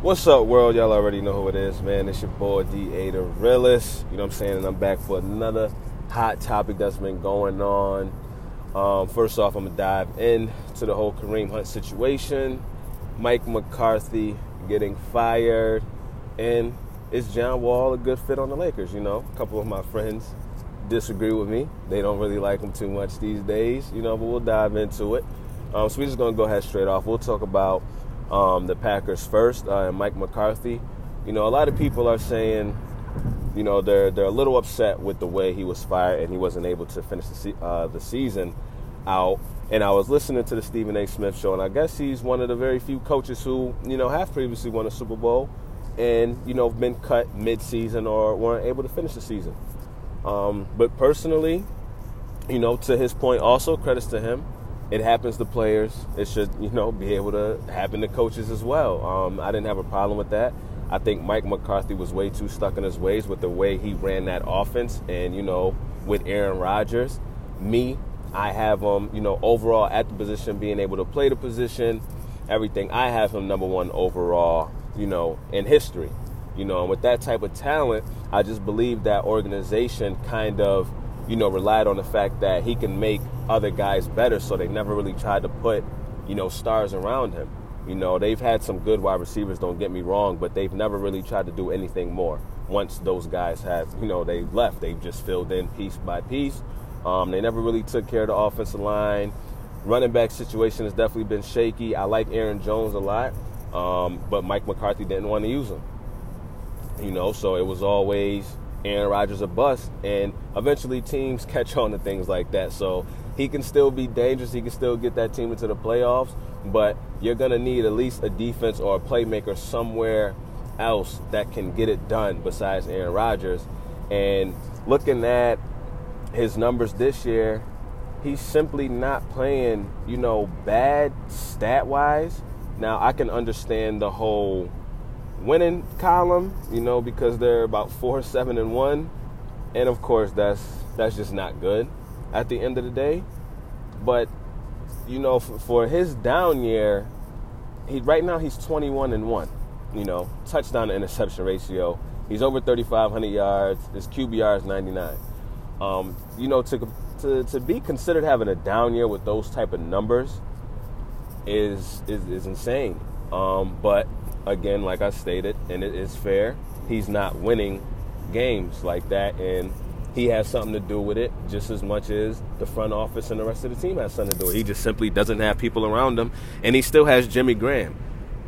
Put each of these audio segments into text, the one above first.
What's up, world? Y'all already know who it is, man. It's your boy D8 the Realist. You know what I'm saying? And I'm back for another hot topic that's been going on. Um, first off, I'm gonna dive into the whole Kareem Hunt situation. Mike McCarthy getting fired, and is John Wall a good fit on the Lakers? You know, a couple of my friends disagree with me. They don't really like him too much these days, you know, but we'll dive into it. Um, so we're just gonna go ahead straight off. We'll talk about um, the Packers first, uh, and Mike McCarthy. You know, a lot of people are saying, you know, they're they're a little upset with the way he was fired and he wasn't able to finish the, se- uh, the season out. And I was listening to the Stephen A. Smith show, and I guess he's one of the very few coaches who, you know, have previously won a Super Bowl and you know been cut mid-season or weren't able to finish the season. Um, but personally, you know, to his point, also credits to him it happens to players. It should, you know, be able to happen to coaches as well. Um, I didn't have a problem with that. I think Mike McCarthy was way too stuck in his ways with the way he ran that offense, and you know, with Aaron Rodgers. Me, I have him, you know, overall at the position, being able to play the position, everything. I have him number one overall, you know, in history. You know, and with that type of talent, I just believe that organization kind of you know, relied on the fact that he can make other guys better, so they never really tried to put, you know, stars around him. You know, they've had some good wide receivers, don't get me wrong, but they've never really tried to do anything more. Once those guys have, you know, they left, they've just filled in piece by piece. Um, they never really took care of the offensive line. Running back situation has definitely been shaky. I like Aaron Jones a lot, um, but Mike McCarthy didn't want to use him. You know, so it was always Aaron Rodgers a bust, and eventually teams catch on to things like that. So he can still be dangerous. He can still get that team into the playoffs, but you're gonna need at least a defense or a playmaker somewhere else that can get it done besides Aaron Rodgers. And looking at his numbers this year, he's simply not playing, you know, bad stat wise. Now I can understand the whole winning column, you know, because they're about four, seven, and one, and of course that's that's just not good at the end of the day. But you know, for, for his down year, he right now he's 21 and one. You know, touchdown to interception ratio. He's over 3,500 yards. His QBR is 99. Um, you know, to, to to be considered having a down year with those type of numbers is is, is insane. Um, but again, like I stated, and it is fair, he's not winning games like that, and he has something to do with it just as much as the front office and the rest of the team has something to do with it. He just simply doesn't have people around him, and he still has Jimmy Graham,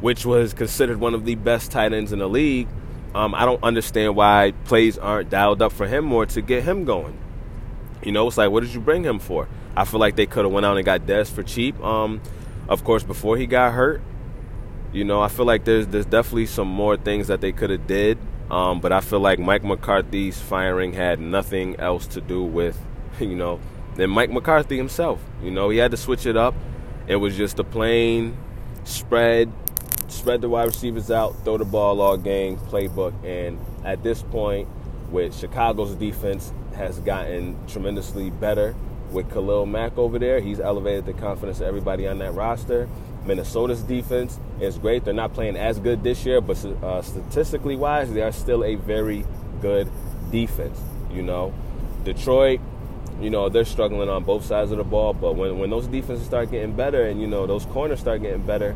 which was considered one of the best tight ends in the league. Um, I don't understand why plays aren't dialed up for him more to get him going. You know, it's like, what did you bring him for? I feel like they could have went out and got Dez for cheap. Um, of course, before he got hurt, you know, I feel like there's there's definitely some more things that they could have did. Um, but I feel like Mike McCarthy's firing had nothing else to do with, you know, than Mike McCarthy himself. You know, he had to switch it up. It was just a plain spread, spread the wide receivers out, throw the ball all game playbook. And at this point, with Chicago's defense has gotten tremendously better with Khalil Mack over there. He's elevated the confidence of everybody on that roster. Minnesota's defense is great. They're not playing as good this year, but uh, statistically wise, they are still a very good defense. You know, Detroit, you know, they're struggling on both sides of the ball, but when, when those defenses start getting better and, you know, those corners start getting better,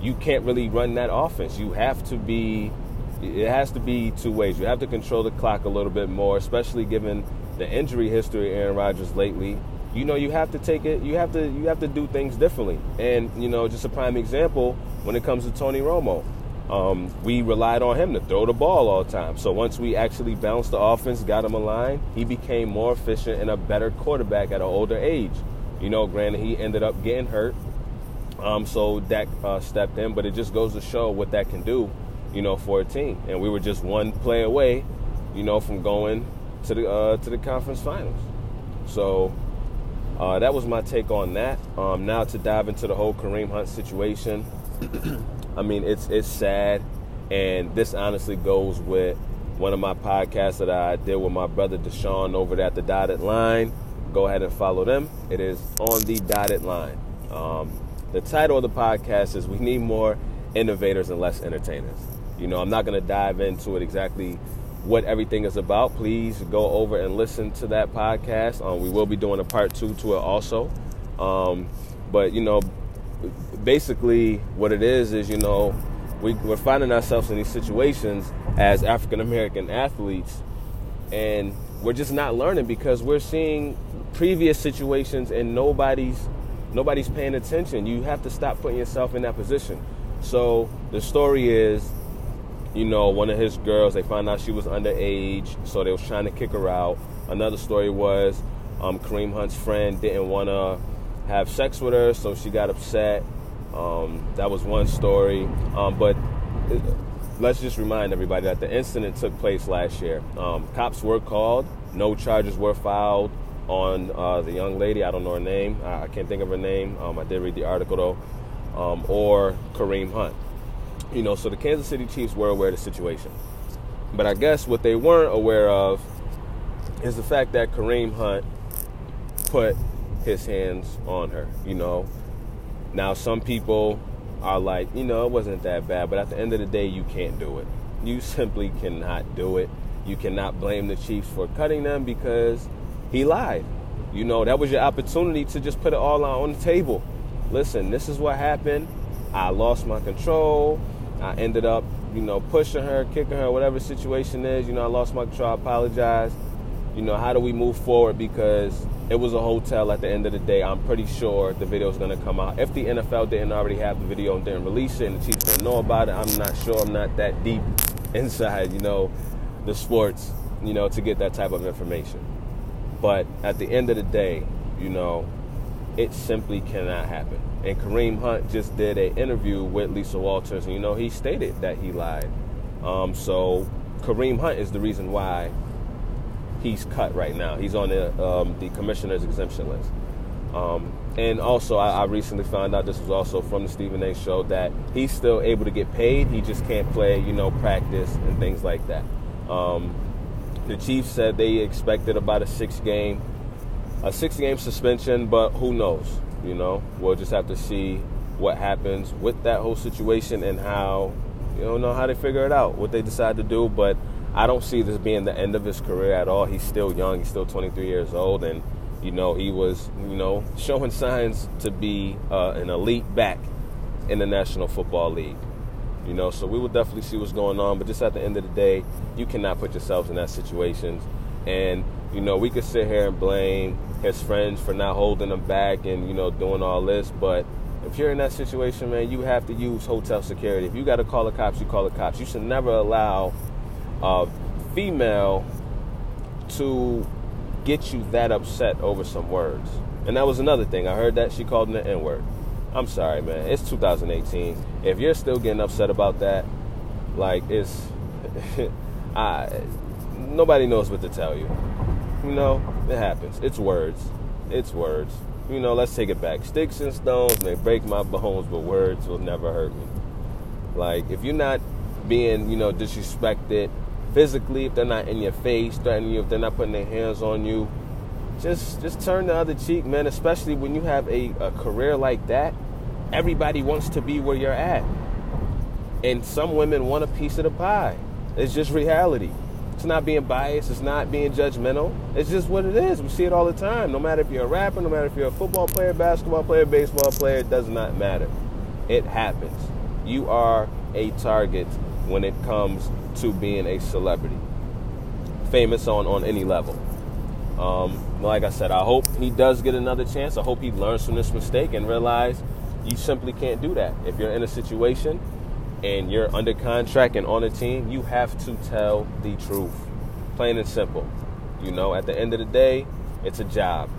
you can't really run that offense. You have to be, it has to be two ways. You have to control the clock a little bit more, especially given the injury history of Aaron Rodgers lately you know you have to take it you have to you have to do things differently. And you know just a prime example when it comes to tony romo um, we relied on him to throw the ball all the time. So once we actually bounced the offense got him aligned he became more efficient and a better quarterback at an older age. You know granted he ended up getting hurt um, so Dak uh, stepped in but it just goes to show what that can do you know for a team. And we were just one play away you know from going to the uh, to the conference finals so uh, that was my take on that. Um, now to dive into the whole Kareem Hunt situation. I mean, it's it's sad, and this honestly goes with one of my podcasts that I did with my brother Deshaun over there at the Dotted Line. Go ahead and follow them. It is on the Dotted Line. Um, the title of the podcast is "We Need More innovators and less entertainers. You know, I'm not going to dive into it exactly what everything is about. Please go over and listen to that podcast. Um, we will be doing a part two to it also. Um, but you know, basically, what it is is you know, we, we're finding ourselves in these situations as African American athletes, and we're just not learning because we're seeing previous situations and nobody's nobody's paying attention. You have to stop putting yourself in that position. So the story is, you know, one of his girls, they found out she was underage, so they was trying to kick her out. Another story was um, Kareem Hunt's friend didn't want to have sex with her, so she got upset. Um, that was one story. Um, but it, let's just remind everybody that the incident took place last year. Um, cops were called, no charges were filed on uh, the young lady. I don't know her name. I, I can't think of her name. Um, I did read the article though. Um, or Kareem Hunt. You know, so the Kansas City Chiefs were aware of the situation. But I guess what they weren't aware of is the fact that Kareem Hunt put his hands on her, you know. Now, some people are like, you know, it wasn't that bad, but at the end of the day, you can't do it. You simply cannot do it. You cannot blame the Chiefs for cutting them because he lied. You know, that was your opportunity to just put it all on the table. Listen, this is what happened. I lost my control. I ended up, you know, pushing her, kicking her, whatever situation is. You know, I lost my control. I apologize. You know, how do we move forward? Because it was a hotel at the end of the day. I'm pretty sure the video is going to come out. If the NFL didn't already have the video and didn't release it and the Chiefs don't know about it, I'm not sure. I'm not that deep inside, you know, the sports, you know, to get that type of information. But at the end of the day, you know, it simply cannot happen. And Kareem Hunt just did an interview with Lisa Salters, and you know, he stated that he lied. Um, so Kareem Hunt is the reason why he's cut right now. He's on the um, the commissioner's exemption list. Um, and also, I, I, recently found out this was also from the Stephen A. show that he's still able to get paid. He just can't play, you know, practice and things like that. Um, the Chiefs said they expected about a six game, a six game suspension, but who knows? You know, we'll just have to see what happens with that whole situation and how, you don't know how they figure it out, what they decide to do. But I don't see this being the end of his career at all. He's still young. He's still 23 years old, and you know he was, you know, showing signs to be uh, an elite back in the National Football League. You know, so we will definitely see what's going on. But just at the end of the day, you cannot put yourselves in that situation. And you know, we could sit here and blame his friends for not holding him back and you know doing all this, but if you're in that situation, man, you have to use hotel security. If you got to call the cops, you call the cops. You should never allow a female to get you that upset over some words. And that was another thing. I heard that she called him the N word. I'm sorry, man. It's 2018. If you're still getting upset about that, like it's, I, nobody knows what to tell you. You know, it happens. It's words. It's words. You know, let's take it back. Sticks and stones may break my bones, but words will never hurt me. Like if you're not being, you know, disrespected physically, if they're not in your face, threatening you, if they're not putting their hands on you, just just turn the other cheek, man. Especially when you have a, a career like that everybody wants to be where you're at. And some women want a piece of the pie. It's just reality. It's not being biased, it's not being judgmental. It's just what it is. We see it all the time. No matter if you're a rapper, no matter if you're a football player, basketball player, baseball player, it does not matter. It happens. You are a target when it comes to being a celebrity. Famous on, on any level. Um, like I said, I hope he does get another chance. I hope he learns from this mistake and realize you simply can't do that. If you're in a situation and you're under contract and on a team, you have to tell the truth. Plain and simple. You know, at the end of the day, it's a job.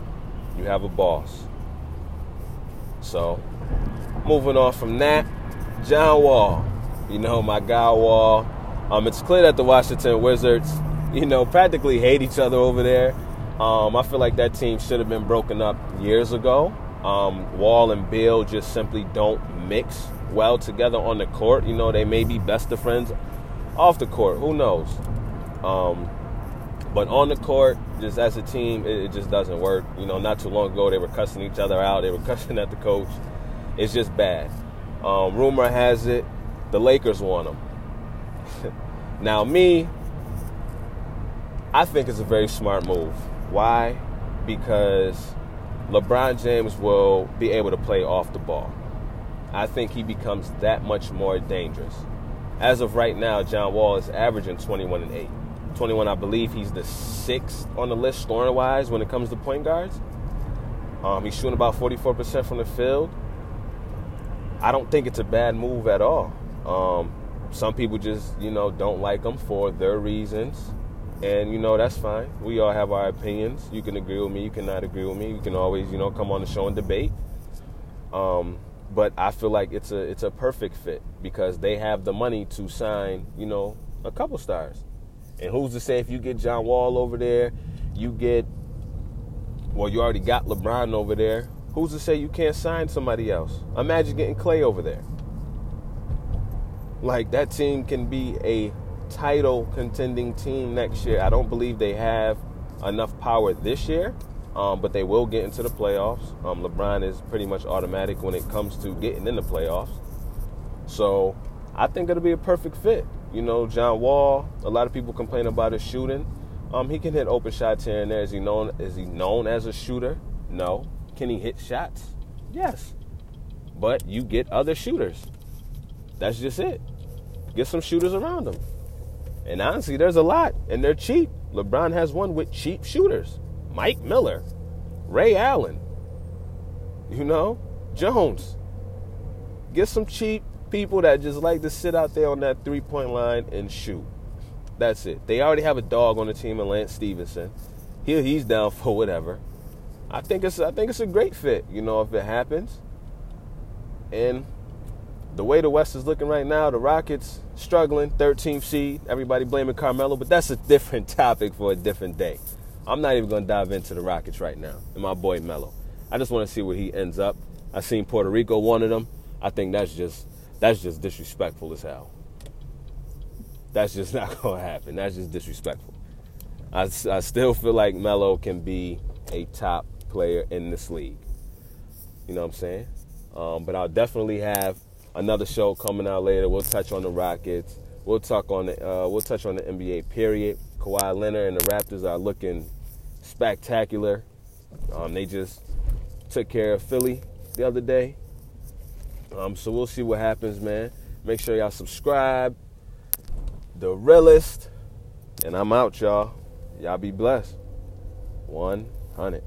You have a boss. So, moving on from that, John Wall. You know, my guy Wall. Um, it's clear that the Washington Wizards, you know, practically hate each other over there. Um, I feel like that team should have been broken up years ago. Um, Wall and Beal just simply don't mix well together on the court. You know, they may be best of friends off the court. Who knows? Um, but on the court, just as a team, it, it, just doesn't work. You know, not too long ago, they were cussing each other out. They were cussing at the coach. It's just bad. Um, rumor has it The Lakers want him. now, me, I think it's a very smart move. Why? Because LeBron James will be able to play off the ball. I think he becomes that much more dangerous. As of right now, John Wall is averaging 21 and 8. 21, I believe he's the sixth on the list scoring wise when it comes to point guards. Um, he's shooting about 44% from the field. I don't think it's a bad move at all. Um, some people just, you know, don't like him for their reasons. And, you know, that's fine. We all have our opinions. You can agree with me. You cannot agree with me. You can always, you know, come on the show and debate. Um, but I feel like it's a it's a perfect fit because they have the money to sign, you know, a couple stars. And who's to say if you get John Wall over there, you get well, you already got LeBron over there. Who's to say you can't sign somebody else? Imagine getting Klay over there. Like that team can be a title contending team next year. I don't believe they have enough power this year, um, but they will get into the playoffs. Um, LeBron is pretty much automatic when it comes to getting in the playoffs. So I think it'll be a perfect fit. You know, John Wall. A lot of people complain about his shooting. Um, he can hit open shots here and there. Is he known? Is he known as a shooter? No. Can he hit shots? Yes. But you get other shooters. That's just it. Get some shooters around him. And honestly, there's a lot, and they're cheap. LeBron has won with cheap shooters. Mike Miller, Ray Allen, you know, Jones. Get some cheap people that just like to sit out there on that three point line and shoot. That's it. They already have a dog on the team in Lance Stephenson. He, he's down for whatever. I think it's I think it's a great fit, you know, if it happens. And the way the West is looking right now, the Rockets struggling, 13th seed. Everybody blaming Carmelo, but that's a different topic for a different day. I'm not even going to dive into the Rockets right now and my boy Melo. I just want to see where he ends up. I seen Puerto Rico wanted him. I think that's just that's just disrespectful as hell. That's just not going to happen. That's just disrespectful. I, I still feel like Melo can be a top player in this league. You know what I'm saying? Um, but I'll definitely have another show coming out later. We'll touch on the Rockets. We'll talk on the uh, we'll touch on the NBA period. Kawhi Leonard and the Raptors are looking spectacular. Um, they just took care of Philly the other day. Um, so we'll see what happens, man. Make sure y'all subscribe. The realest. And I'm out, y'all. Y'all be blessed. 100.